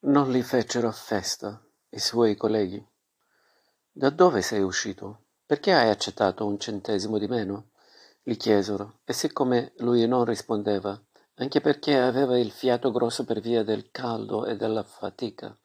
Non gli fecero festa i suoi colleghi. Da dove sei uscito? Perché hai accettato un centesimo di meno? Gli chiesero, e siccome lui non rispondeva, anche perché aveva il fiato grosso per via del caldo e della fatica,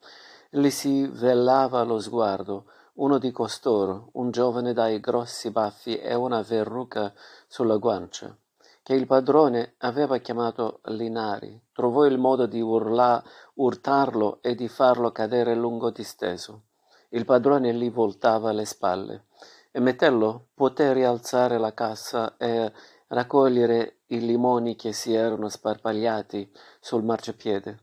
gli si velava lo sguardo, uno di costoro, un giovane dai grossi baffi e una verruca sulla guancia che il padrone aveva chiamato Linari, trovò il modo di urla, urtarlo e di farlo cadere lungo disteso. Il padrone gli voltava le spalle e Metello poté rialzare la cassa e raccogliere i limoni che si erano sparpagliati sul marciapiede.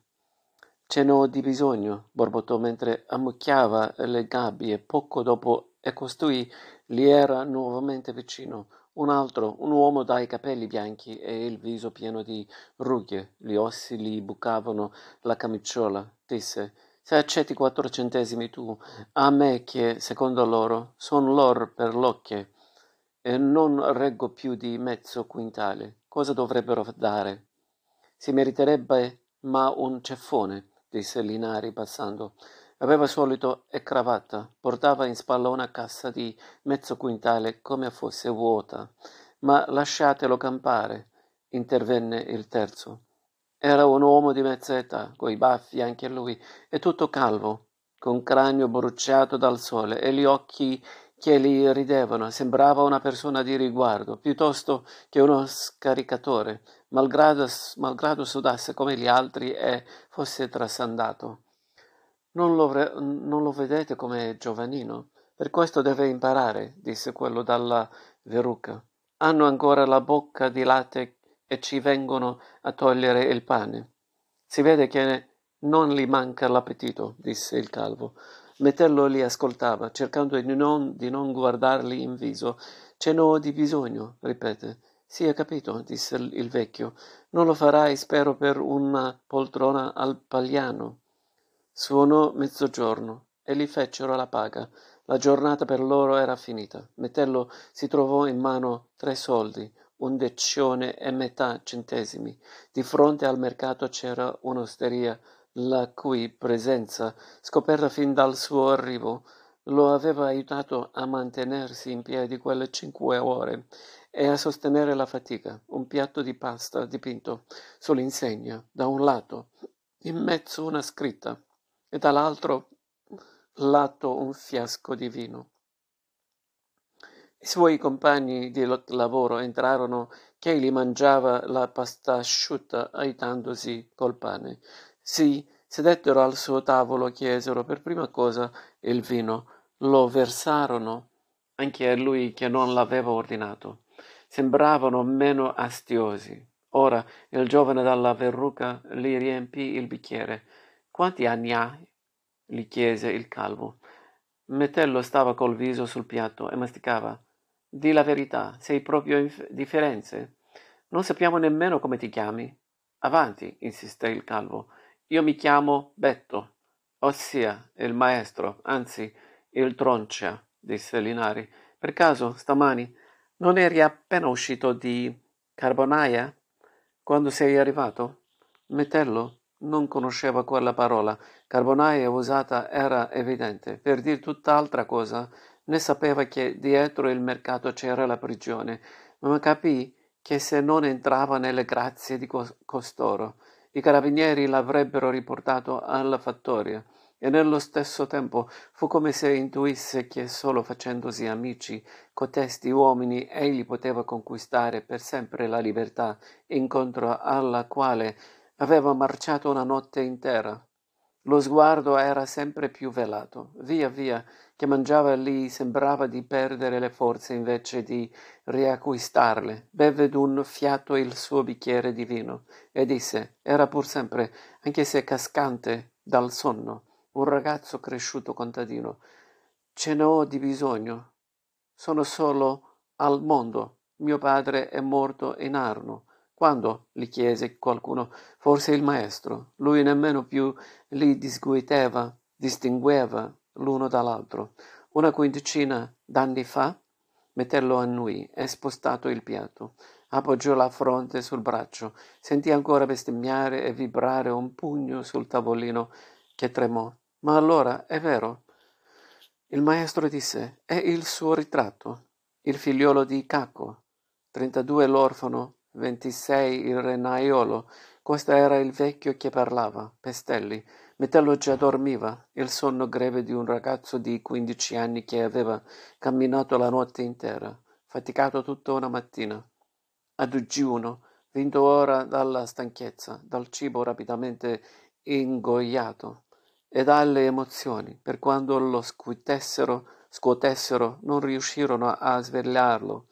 Ce n'ho di bisogno, borbottò mentre ammucchiava le gabbie. Poco dopo e costui gli era nuovamente vicino. Un altro, un uomo dai capelli bianchi e il viso pieno di rughe, gli ossi gli bucavano la camicciola, disse se accetti quattro centesimi tu, a me che, secondo loro, son lor per l'occhio e non reggo più di mezzo quintale, cosa dovrebbero dare? Si meriterebbe ma un ceffone, disse Linari passando. Aveva solito e cravatta, portava in spalla una cassa di mezzo quintale come fosse vuota. Ma lasciatelo campare, intervenne il terzo. Era un uomo di mezza età, coi baffi anche lui, e tutto calvo, con cranio bruciato dal sole e gli occhi che gli ridevano. Sembrava una persona di riguardo, piuttosto che uno scaricatore, malgrado, malgrado sudasse come gli altri e fosse trasandato. Non lo, non lo vedete come giovanino? Per questo deve imparare, disse quello dalla verruca. Hanno ancora la bocca di latte e ci vengono a togliere il pane. Si vede che non gli manca l'appetito, disse il calvo. Metello li ascoltava, cercando di non, di non guardarli in viso. Ce n'ho di bisogno, ripete. Sì, ho capito, disse il vecchio. Non lo farai, spero, per una poltrona al pagliano. Suonò mezzogiorno e li fecero la paga. La giornata per loro era finita. Metello si trovò in mano tre soldi, un deccione e metà centesimi. Di fronte al mercato c'era un'osteria, la cui presenza, scoperta fin dal suo arrivo, lo aveva aiutato a mantenersi in piedi quelle cinque ore e a sostenere la fatica. Un piatto di pasta dipinto sull'insegna, da un lato, in mezzo una scritta e dall'altro lato un fiasco di vino. I suoi compagni di lavoro entrarono egli mangiava la pasta asciutta aiutandosi col pane. Si sedettero al suo tavolo, chiesero per prima cosa il vino, lo versarono anche a lui che non l'aveva ordinato. Sembravano meno astiosi. Ora il giovane dalla verruca gli riempì il bicchiere quanti anni hai? gli chiese il calvo. Metello stava col viso sul piatto e masticava. Di la verità, sei proprio inf- di Firenze? Non sappiamo nemmeno come ti chiami. Avanti, insisté il calvo. Io mi chiamo Betto, ossia il maestro, anzi il troncia, disse Linari. Per caso, stamani, non eri appena uscito di Carbonaia? Quando sei arrivato? Metello non conosceva quella parola. Carbonaia usata era evidente. Per dir tutt'altra cosa, ne sapeva che dietro il mercato c'era la prigione, ma capì che se non entrava nelle grazie di costoro, i carabinieri l'avrebbero riportato alla fattoria e nello stesso tempo fu come se intuisse che solo facendosi amici cotesti uomini egli poteva conquistare per sempre la libertà incontro alla quale Aveva marciato una notte intera. Lo sguardo era sempre più velato. Via via che mangiava lì sembrava di perdere le forze invece di riacquistarle. Beve d'un fiato il suo bicchiere di vino e disse, era pur sempre, anche se cascante dal sonno, un ragazzo cresciuto contadino. Ce ne ho di bisogno. Sono solo al mondo. Mio padre è morto in Arno. Quando? gli chiese qualcuno, forse il maestro. Lui nemmeno più li disguiteva, distingueva l'uno dall'altro. Una quindicina d'anni fa? Metello annui e spostato il piatto. Appoggiò la fronte sul braccio. Sentì ancora bestemmiare e vibrare un pugno sul tavolino che tremò. Ma allora, è vero. Il maestro disse, è il suo ritratto, il figliolo di Cacco, 32 l'orfano, 26 il renaiolo. Questo era il vecchio che parlava, Pestelli. Metello già dormiva, il sonno greve di un ragazzo di 15 anni che aveva camminato la notte intera, faticato tutta una mattina. A digiuno, vinto ora dalla stanchezza, dal cibo rapidamente ingoiato e dalle emozioni, per quando lo scuotessero, scuotessero non riuscirono a svegliarlo.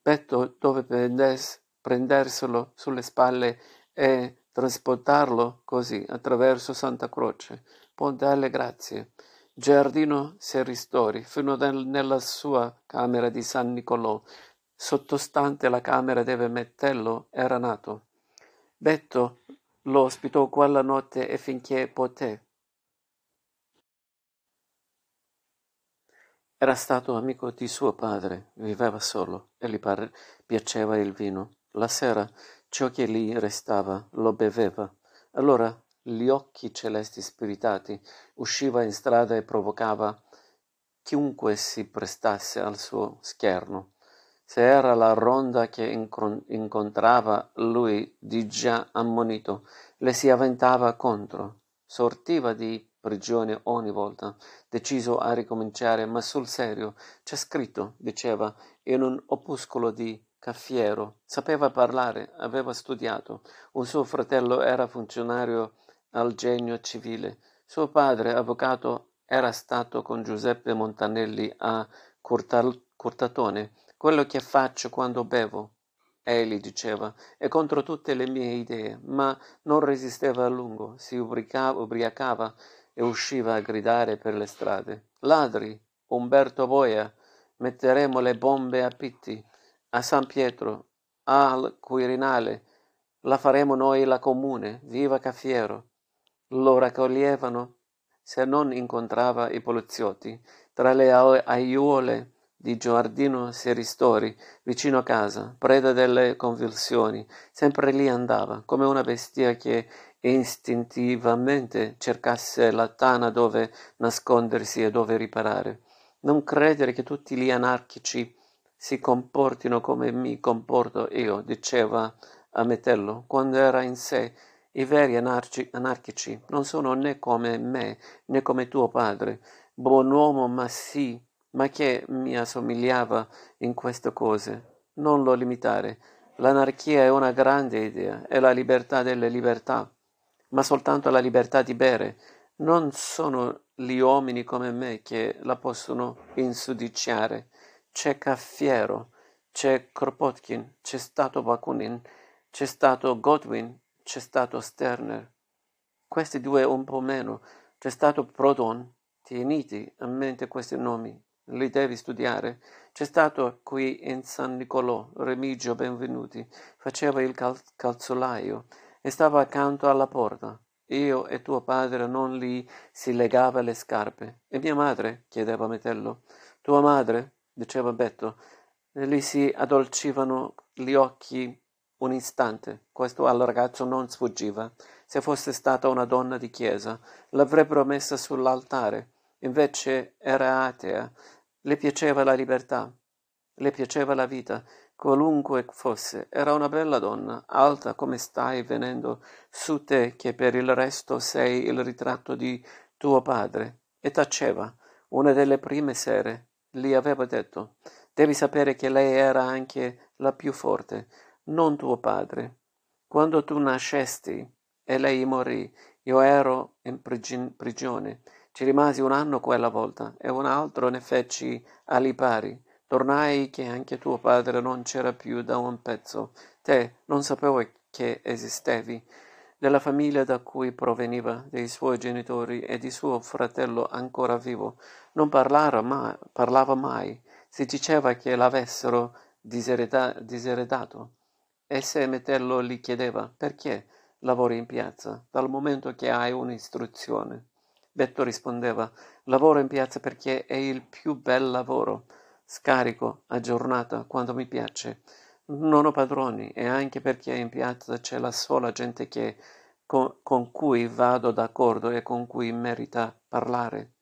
Betto dove prendes, prenderselo sulle spalle e trasportarlo così attraverso Santa Croce, Ponte alle Grazie, Giardino Serristori, fino nel, nella sua camera di San Nicolò, sottostante la camera dove Mettello era nato. Betto lo ospitò quella notte e finché poté. Era stato amico di suo padre, viveva solo e gli piaceva il vino. La sera ciò che gli restava lo beveva. Allora gli occhi celesti spiritati usciva in strada e provocava chiunque si prestasse al suo scherno. Se era la ronda che incontrava lui di già ammonito, le si avventava contro. Sortiva di prigione ogni volta, deciso a ricominciare, ma sul serio, c'è scritto, diceva, in un opuscolo di Caffiero. Sapeva parlare, aveva studiato. Un suo fratello era funzionario al genio civile. Suo padre, avvocato, era stato con Giuseppe Montanelli a Curtal- Curtatone quello che faccio quando bevo, egli diceva, è contro tutte le mie idee, ma non resisteva a lungo, si ubriacava, ubriacava e usciva a gridare per le strade. Ladri, Umberto Boia, metteremo le bombe a Pitti, a San Pietro, al Quirinale, la faremo noi la comune, viva Caffiero. Lo raccoglievano se non incontrava i poliziotti tra le aiuole di Giardino Seristori, vicino a casa, preda delle convulsioni, sempre lì andava, come una bestia che istintivamente cercasse la tana dove nascondersi e dove riparare. Non credere che tutti gli anarchici si comportino come mi comporto io, diceva a Metello, quando era in sé. I veri anarchi- anarchici non sono né come me né come tuo padre, buon uomo ma sì ma che mi assomigliava in queste cose. Non lo limitare. L'anarchia è una grande idea, è la libertà delle libertà, ma soltanto la libertà di bere. Non sono gli uomini come me che la possono insudiciare. C'è Caffiero, c'è Kropotkin, c'è stato Bakunin, c'è stato Godwin, c'è stato Sterner. Questi due un po' meno. C'è stato Proton. Tieniti a mente questi nomi li devi studiare. C'è stato qui in San Nicolò, Remigio Benvenuti, faceva il cal- calzolaio e stava accanto alla porta. Io e tuo padre non gli si legava le scarpe. E mia madre? chiedeva Metello. Tua madre? Diceva Betto. Gli si addolcivano gli occhi un istante. Questo al ragazzo non sfuggiva. Se fosse stata una donna di chiesa, l'avrebbero messa sull'altare. Invece era atea le piaceva la libertà, le piaceva la vita, qualunque fosse. Era una bella donna, alta come stai venendo su te, che per il resto sei il ritratto di tuo padre. E taceva. Una delle prime sere gli aveva detto: Devi sapere che lei era anche la più forte, non tuo padre. Quando tu nascesti e lei morì, io ero in prigione ci rimasi un anno quella volta e un altro ne feci ali pari. Tornai che anche tuo padre non c'era più da un pezzo. Te non sapevo che esistevi. Della famiglia da cui proveniva, dei suoi genitori e di suo fratello ancora vivo, non mai, parlava mai. Si diceva che l'avessero disereda- diseredato. E se Metello gli chiedeva perché lavori in piazza, dal momento che hai un'istruzione. Betto rispondeva: Lavoro in piazza perché è il più bel lavoro. Scarico a giornata quando mi piace. Non ho padroni e anche perché in piazza c'è la sola gente che con, con cui vado d'accordo e con cui merita parlare.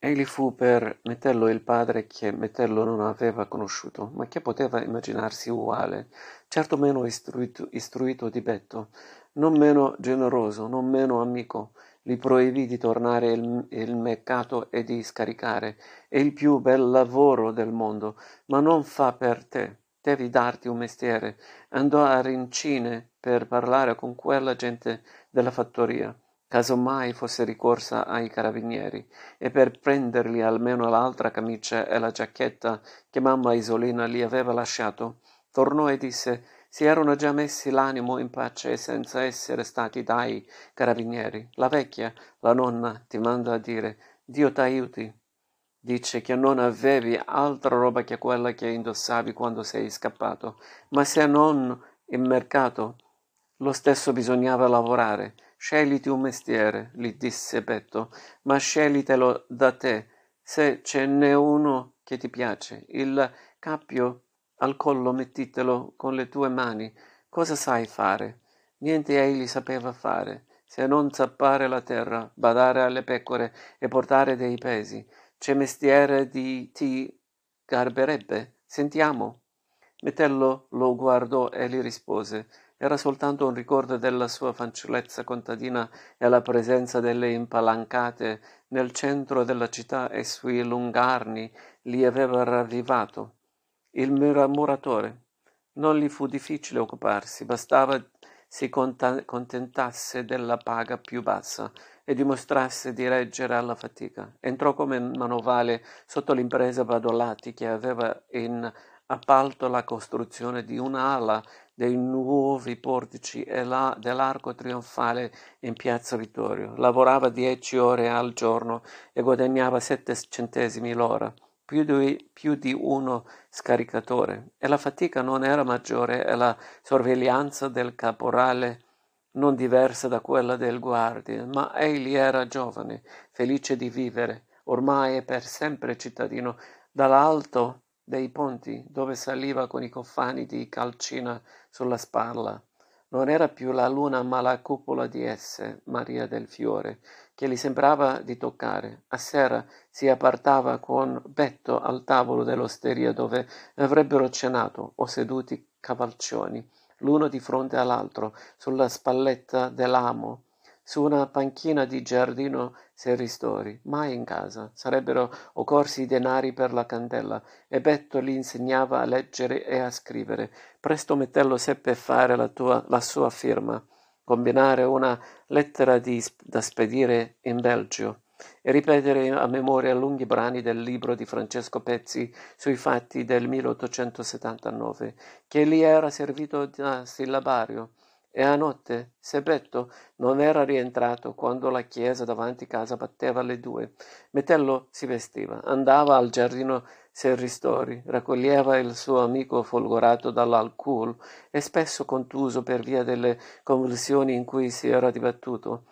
Egli fu per Metello il padre che Metello non aveva conosciuto, ma che poteva immaginarsi uguale, certo meno istruito, istruito di Betto, non meno generoso, non meno amico. Gli proibì di tornare il, il mercato e di scaricare. È il più bel lavoro del mondo, ma non fa per te. Devi darti un mestiere. Andò a Rincine per parlare con quella gente della fattoria caso mai fosse ricorsa ai carabinieri, e per prendergli almeno l'altra camicia e la giacchetta che mamma Isolina gli aveva lasciato, tornò e disse si erano già messi l'animo in pace senza essere stati dai carabinieri. La vecchia, la nonna, ti manda a dire Dio t'aiuti. Dice che non avevi altra roba che quella che indossavi quando sei scappato, ma se non in mercato, lo stesso bisognava lavorare Scegliti un mestiere, gli disse Petto, ma sceglitelo da te, se ce n'è uno che ti piace. Il cappio al collo mettitelo con le tue mani. Cosa sai fare? Niente egli sapeva fare, se non zappare la terra, badare alle pecore e portare dei pesi. C'è mestiere di ti garberebbe? Sentiamo. Metello lo guardò e gli rispose era soltanto un ricordo della sua fanciullezza contadina e la presenza delle impalancate nel centro della città e sui lungarni li aveva ravvivato. Il muratore. Non gli fu difficile occuparsi, bastava si contentasse della paga più bassa e dimostrasse di reggere alla fatica. Entrò come manovale sotto l'impresa Badolati che aveva in appalto la costruzione di un'ala dei nuovi portici e la, dell'arco trionfale in piazza Vittorio. Lavorava dieci ore al giorno e guadagnava sette centesimi l'ora, più di, più di uno scaricatore. E la fatica non era maggiore e la sorveglianza del caporale non diversa da quella del guardia, ma egli era giovane, felice di vivere, ormai e per sempre cittadino. Dall'alto dei ponti, dove saliva con i cofani di calcina sulla spalla. Non era più la luna, ma la cupola di esse, Maria del Fiore, che gli sembrava di toccare. A sera si appartava con Betto al tavolo dell'osteria dove avrebbero cenato o seduti cavalcioni, l'uno di fronte all'altro, sulla spalletta dell'amo, su una panchina di giardino Serristori, mai in casa. Sarebbero occorsi i denari per la candela e Betto gli insegnava a leggere e a scrivere. Presto Metello seppe fare la, tua, la sua firma, combinare una lettera di, da spedire in Belgio e ripetere a memoria lunghi brani del libro di Francesco Pezzi sui fatti del 1879, che gli era servito da sillabario e a notte Sebetto non era rientrato quando la chiesa davanti casa batteva le due. Metello si vestiva, andava al giardino Serristori, raccoglieva il suo amico folgorato dall'alcool e spesso contuso per via delle convulsioni in cui si era dibattuto.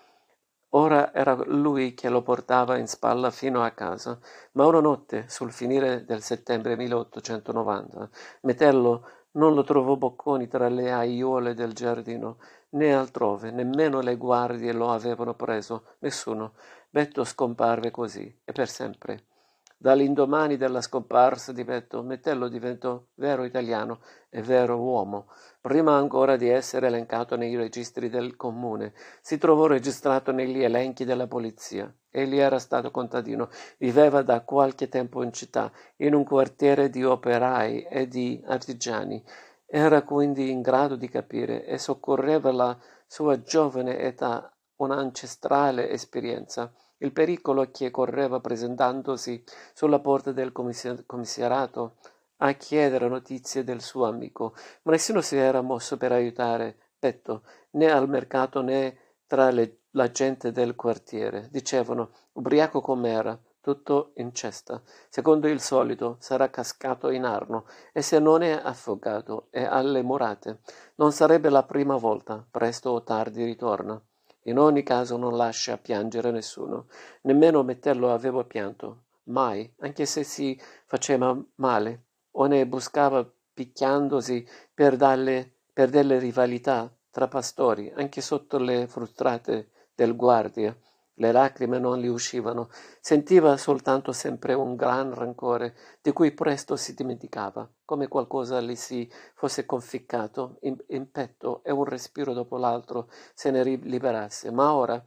Ora era lui che lo portava in spalla fino a casa, ma una notte, sul finire del settembre 1890, Metello non lo trovò bocconi tra le aiuole del giardino, né altrove, nemmeno le guardie lo avevano preso, nessuno. Betto scomparve così, e per sempre. Dall'indomani della scomparsa di Betto, Metello diventò vero italiano e vero uomo. Prima ancora di essere elencato nei registri del comune, si trovò registrato negli elenchi della polizia. Egli era stato contadino, viveva da qualche tempo in città, in un quartiere di operai e di artigiani. Era quindi in grado di capire e soccorreva la sua giovane età un'ancestrale esperienza il pericolo che correva presentandosi sulla porta del commissariato a chiedere notizie del suo amico, ma nessuno si era mosso per aiutare Petto, né al mercato né tra le, la gente del quartiere. Dicevano, ubriaco com'era, tutto in cesta. Secondo il solito sarà cascato in Arno e se non è affogato è alle murate. Non sarebbe la prima volta, presto o tardi ritorna. In ogni caso non lascia piangere nessuno, nemmeno Metello aveva pianto, mai, anche se si faceva male, o ne buscava picchiandosi per darle per delle rivalità tra pastori, anche sotto le frustrate del guardia. Le lacrime non gli uscivano, sentiva soltanto sempre un gran rancore, di cui presto si dimenticava, come qualcosa gli si fosse conficcato in, in petto e un respiro dopo l'altro se ne liberasse. Ma ora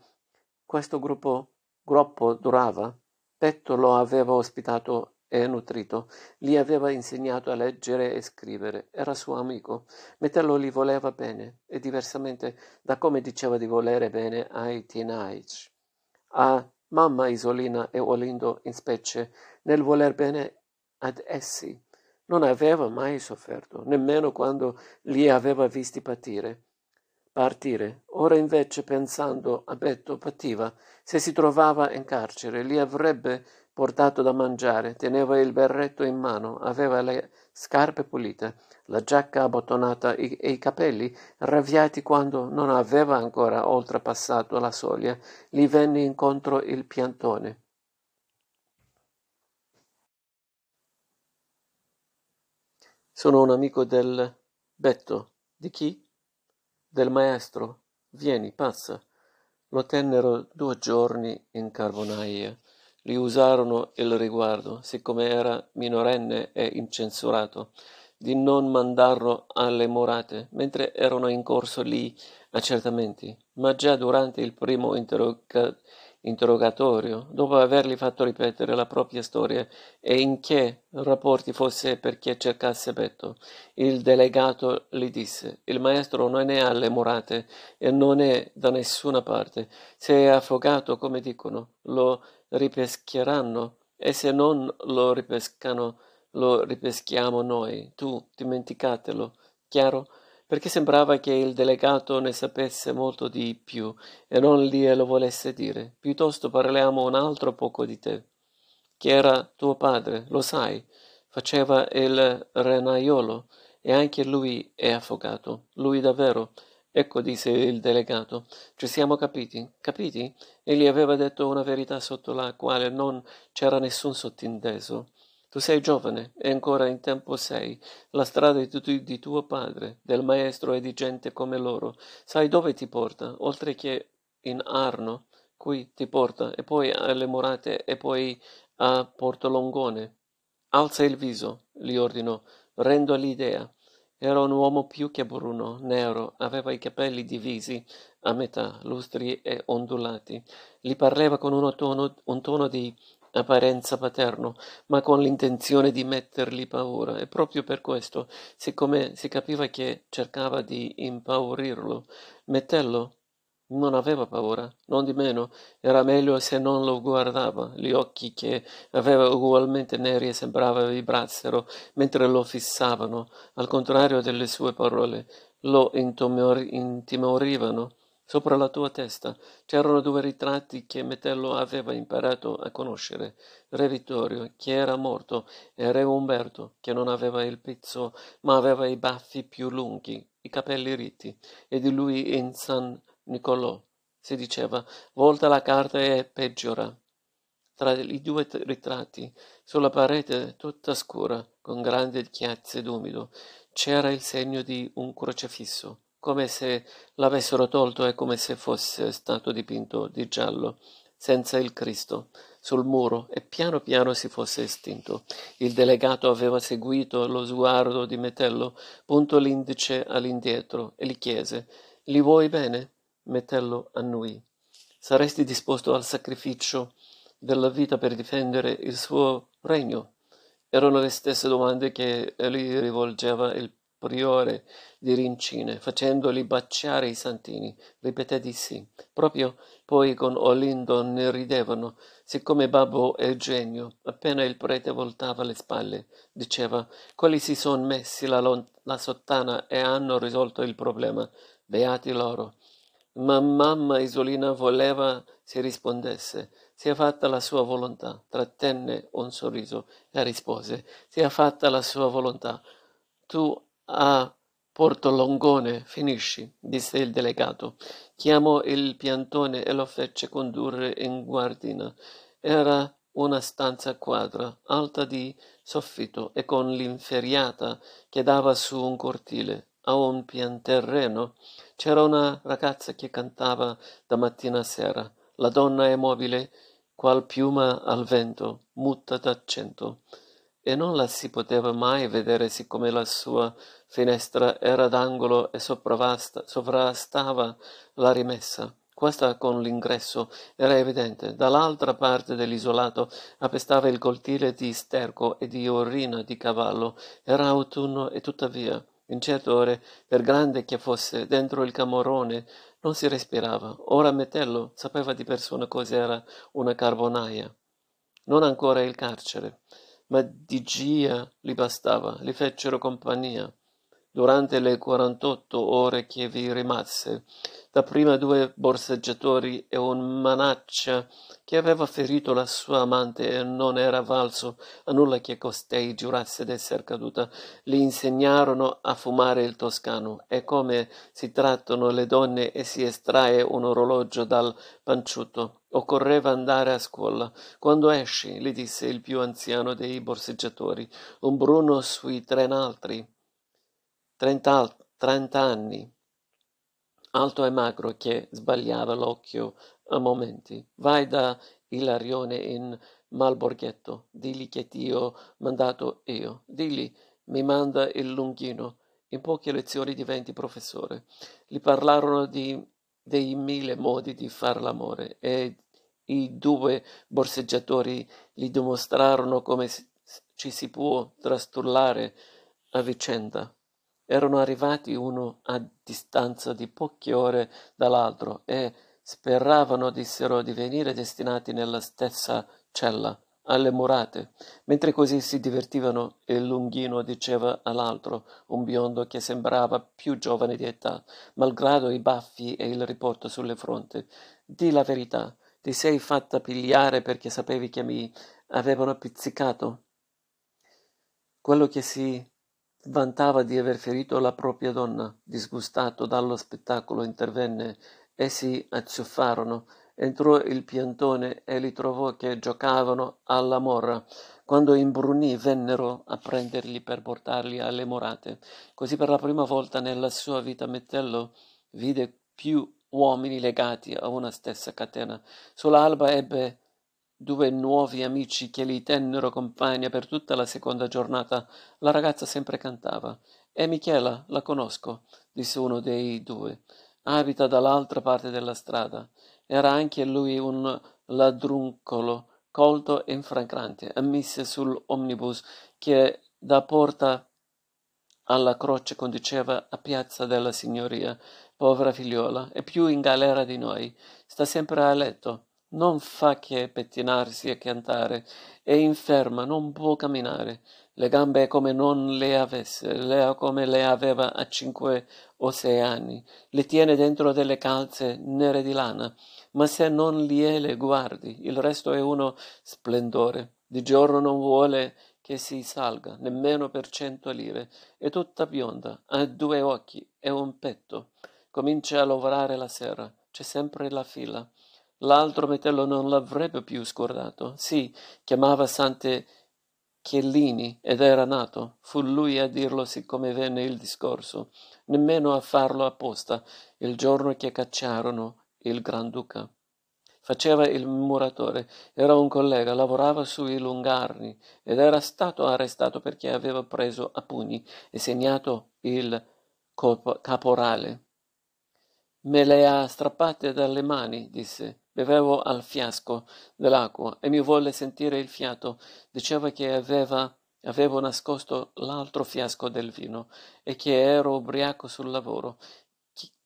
questo gruppo, gruppo durava. Petto lo aveva ospitato e nutrito, gli aveva insegnato a leggere e scrivere, era suo amico, Metello gli voleva bene, e diversamente da come diceva di volere bene ai teenage a mamma Isolina e Olindo in specie nel voler bene ad essi. Non aveva mai sofferto, nemmeno quando li aveva visti patire. Partire. Ora invece, pensando a Betto, pativa. Se si trovava in carcere, li avrebbe portato da mangiare, teneva il berretto in mano, aveva le scarpe pulite, la giacca abbottonata e i capelli ravviati quando non aveva ancora oltrepassato la soglia, gli venne incontro il piantone. Sono un amico del Betto. Di chi? Del maestro. Vieni, passa. Lo tennero due giorni in carbonaia. Gli usarono il riguardo, siccome era minorenne e incensurato, di non mandarlo alle murate, mentre erano in corso lì accertamenti, ma già durante il primo interroga- interrogatorio, dopo avergli fatto ripetere la propria storia e in che rapporti fosse perché cercasse Betto, il delegato gli disse: Il maestro non è alle murate e non è da nessuna parte. Se è affogato, come dicono, lo ripescheranno, e se non lo ripescano, lo ripeschiamo noi. Tu, dimenticatelo, chiaro? Perché sembrava che il delegato ne sapesse molto di più e non glielo volesse dire. Piuttosto parliamo un altro poco di te. Che era tuo padre, lo sai, faceva il renaiolo e anche lui è affogato. Lui davvero. Ecco, disse il delegato, ci siamo capiti, capiti? Egli aveva detto una verità sotto la quale non c'era nessun sottinteso. Tu sei giovane e ancora in tempo sei. La strada di, di tuo padre, del maestro e di gente come loro. Sai dove ti porta, oltre che in Arno, qui ti porta, e poi alle murate, e poi a Porto Longone. Alza il viso, gli ordinò, rendo l'idea. Era un uomo più che bruno, nero, aveva i capelli divisi a metà, lustri e ondulati. Gli parlava con un tono, un tono di apparenza paterno, ma con l'intenzione di mettergli paura, e proprio per questo, siccome si capiva che cercava di impaurirlo, Mettello non aveva paura, non di meno, era meglio se non lo guardava, gli occhi che aveva ugualmente neri e sembrava vibrassero mentre lo fissavano, al contrario delle sue parole, lo intimorivano. Sopra la tua testa c'erano due ritratti che Metello aveva imparato a conoscere, Re Vittorio, che era morto, e Re Umberto, che non aveva il pizzo, ma aveva i baffi più lunghi, i capelli ritti, e di lui in San Niccolò. Si diceva, volta la carta e peggiora. Tra i due ritratti, sulla parete tutta scura, con grandi chiazze d'umido, c'era il segno di un crocefisso, come se l'avessero tolto e come se fosse stato dipinto di giallo, senza il Cristo, sul muro e piano piano si fosse estinto. Il delegato aveva seguito lo sguardo di Metello, punto l'indice all'indietro e gli chiese: Li vuoi bene? Metello annui. Saresti disposto al sacrificio della vita per difendere il suo regno? Erano le stesse domande che gli rivolgeva il priore di Rincine, facendoli baciare i santini. Ripeté di sì. Proprio poi con Olindo ne ridevano, siccome babbo è genio. Appena il prete voltava le spalle, diceva, quelli si son messi la, la sottana e hanno risolto il problema. Beati loro. Ma mamma Isolina voleva si rispondesse. Sia fatta la sua volontà. Trattenne un sorriso e rispose. Sia fatta la sua volontà. Tu a Porto Longone finisci, disse il delegato. Chiamò il piantone e lo fece condurre in guardina. Era una stanza quadra, alta di soffitto e con l'inferriata che dava su un cortile a un pianterreno c'era una ragazza che cantava da mattina a sera. La donna è mobile, qual piuma al vento, muta d'accento, e non la si poteva mai vedere siccome la sua finestra era d'angolo e sovrastava la rimessa. Questa con l'ingresso era evidente. Dall'altra parte dell'isolato appestava il coltile di sterco e di orina di cavallo. Era autunno e tuttavia, in certe ore, per grande che fosse, dentro il camorone non si respirava. Ora Metello sapeva di persona cos'era una carbonaia. Non ancora il carcere, ma di Gia gli bastava, gli fecero compagnia durante le quarantotto ore che vi rimase, dapprima due borseggiatori e un manaccia che aveva ferito la sua amante e non era valso a nulla che costei giurasse d'esser caduta, gli insegnarono a fumare il toscano e come si trattano le donne e si estrae un orologio dal panciutto. Occorreva andare a scuola. Quando esci, gli disse il più anziano dei borseggiatori, un bruno sui tre altri trent'anni, alto e magro che sbagliava l'occhio a momenti. Vai da Ilarione in Malborghetto, digli che ti ho mandato io, digli mi manda il lunghino. In poche lezioni diventi professore. Gli parlarono di, dei mille modi di far l'amore e i due borseggiatori gli dimostrarono come ci si può trastullare a vicenda. Erano arrivati uno a distanza di poche ore dall'altro e speravano, dissero, di venire destinati nella stessa cella, alle murate. Mentre così si divertivano, il lunghino diceva all'altro, un biondo che sembrava più giovane di età, malgrado i baffi e il riporto sulle fronte. Di la verità, ti sei fatta pigliare perché sapevi che mi avevano pizzicato? Quello che si Vantava di aver ferito la propria donna. Disgustato dallo spettacolo intervenne. Essi azzuffarono. Entrò il piantone e li trovò che giocavano alla morra. Quando imbrunì vennero a prenderli per portarli alle morate. Così per la prima volta nella sua vita Mettello vide più uomini legati a una stessa catena. Sull'alba ebbe due nuovi amici che gli tennero compagnia per tutta la seconda giornata. La ragazza sempre cantava. E Michela, la conosco, disse uno dei due. Abita dall'altra parte della strada. Era anche lui un ladruncolo, colto e infragrante, ammise sull'omnibus che da porta alla croce conduceva a piazza della signoria. Povera figliola, è più in galera di noi. Sta sempre a letto non fa che pettinarsi e cantare, è inferma, non può camminare, le gambe come non le avesse, le come le aveva a cinque o sei anni, le tiene dentro delle calze nere di lana, ma se non gliele guardi, il resto è uno splendore. Di giorno non vuole che si salga, nemmeno per cento lire, è tutta bionda, ha due occhi e un petto. Comincia a lavorare la sera, c'è sempre la fila. L'altro metello non l'avrebbe più scordato. Sì, chiamava Sante Chiellini ed era nato. Fu lui a dirlo siccome venne il discorso, nemmeno a farlo apposta, il giorno che cacciarono il Granduca. Faceva il muratore, era un collega, lavorava sui lungarni ed era stato arrestato perché aveva preso a pugni e segnato il caporale. Me le ha strappate dalle mani, disse. Bevevo al fiasco dell'acqua e mi volle sentire il fiato. Diceva che aveva, avevo nascosto l'altro fiasco del vino e che ero ubriaco sul lavoro.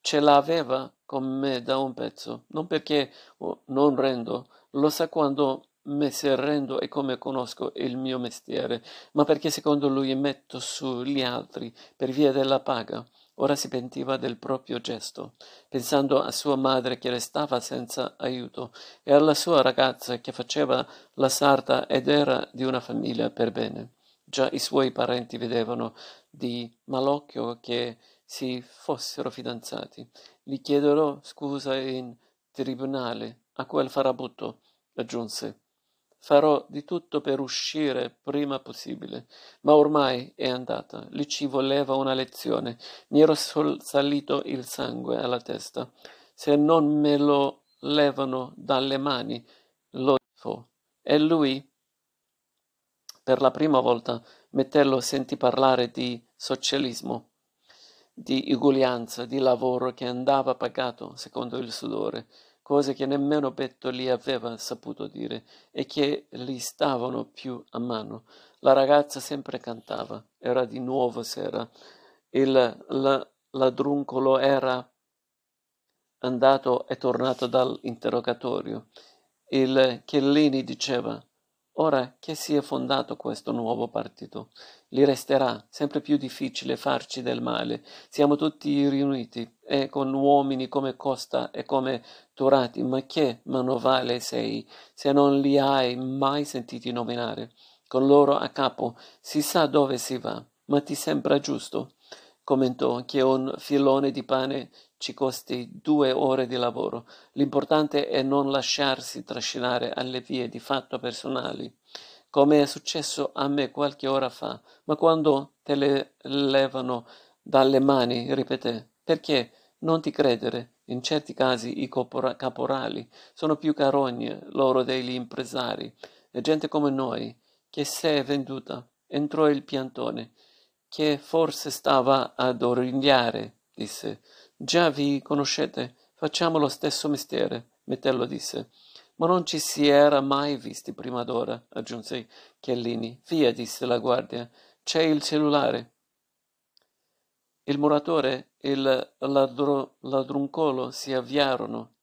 Ce l'aveva con me da un pezzo, non perché oh, non rendo, lo sa quando me se rendo e come conosco il mio mestiere, ma perché secondo lui metto sugli altri per via della paga. Ora si pentiva del proprio gesto, pensando a sua madre che restava senza aiuto e alla sua ragazza che faceva la sarta ed era di una famiglia per bene. Già i suoi parenti vedevano di malocchio che si fossero fidanzati. Gli chiedero scusa in tribunale a quel farabutto, aggiunse. Farò di tutto per uscire prima possibile. Ma ormai è andata. Lì ci voleva una lezione. Mi ero salito il sangue alla testa. Se non me lo levano dalle mani, lo fo. E lui, per la prima volta, Metello sentì parlare di socialismo, di uguaglianza, di lavoro che andava pagato secondo il sudore cose che nemmeno Bettoli aveva saputo dire e che gli stavano più a mano. La ragazza sempre cantava, era di nuovo sera. Il la, ladruncolo era andato e tornato dall'interrogatorio. Il Chiellini diceva Ora che si è fondato questo nuovo partito, gli resterà sempre più difficile farci del male. Siamo tutti riuniti, e con uomini come Costa e come Turati, ma che manovale sei, se non li hai mai sentiti nominare? Con loro a capo si sa dove si va, ma ti sembra giusto? Commentò che un filone di pane ci costi due ore di lavoro. L'importante è non lasciarsi trascinare alle vie di fatto personali, come è successo a me qualche ora fa, ma quando te le levano dalle mani, ripeté, perché non ti credere, in certi casi i caporali sono più carogne loro degli impresari, e gente come noi, che se è venduta, entrò il piantone, che forse stava ad origliare, disse, Già vi conoscete, facciamo lo stesso mestiere, Metello disse. Ma non ci si era mai visti prima d'ora, aggiunse Chiellini. Via, disse la guardia, c'è il cellulare. Il muratore e il ladro, ladruncolo si avviarono.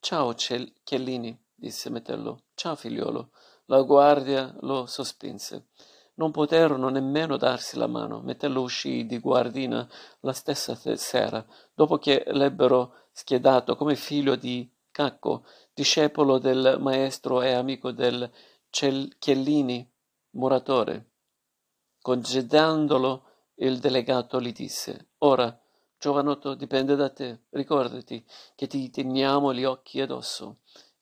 Ciao Chiellini, disse Metello. Ciao figliolo. La guardia lo sospinse. Non poterono nemmeno darsi la mano. Metello uscì di guardina la stessa sera, dopo che l'ebbero schiedato come figlio di Cacco, discepolo del maestro e amico del Chiellini, muratore. Congedandolo, il delegato gli disse: Ora, giovanotto, dipende da te. Ricordati che ti teniamo gli occhi addosso.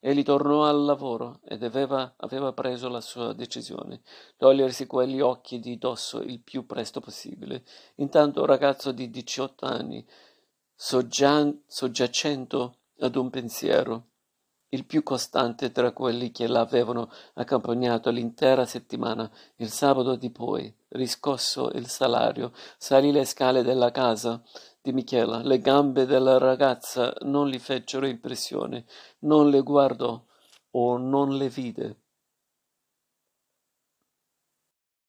Egli tornò al lavoro ed aveva, aveva preso la sua decisione, togliersi quegli occhi di dosso il più presto possibile. Intanto un ragazzo di diciotto anni, soggian, soggiacendo ad un pensiero, il più costante tra quelli che l'avevano accompagnato l'intera settimana, il sabato di poi, riscosso il salario, salì le scale della casa di Michela. Le gambe della ragazza non gli fecero impressione, non le guardò o non le vide.